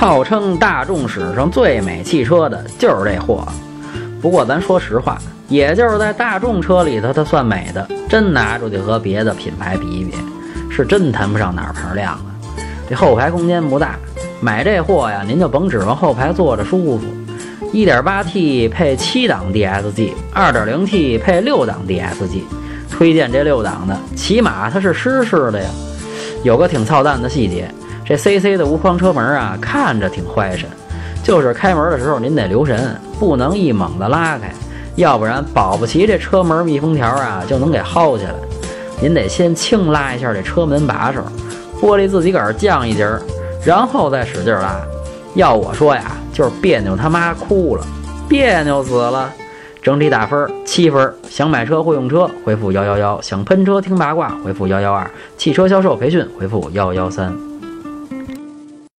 号称大众史上最美汽车的就是这货。不过咱说实话，也就是在大众车里头它算美的，真拿出去和别的品牌比一比，是真谈不上哪盘亮啊。这后排空间不大，买这货呀，您就甭指望后排坐着舒服。1.8T 配七档 DSG，2.0T 配六档 DSG，推荐这六档的，起码它是湿式的呀。有个挺操蛋的细节，这 CC 的无框车门啊，看着挺坏神，就是开门的时候您得留神，不能一猛的拉开，要不然保不齐这车门密封条啊就能给薅下来。您得先轻拉一下这车门把手，玻璃自己个儿降一截儿，然后再使劲拉。要我说呀，就是别扭他妈哭了，别扭死了。整体打分七分。想买车会用车，回复幺幺幺；想喷车听八卦，回复幺幺二；汽车销售培训，回复幺幺三。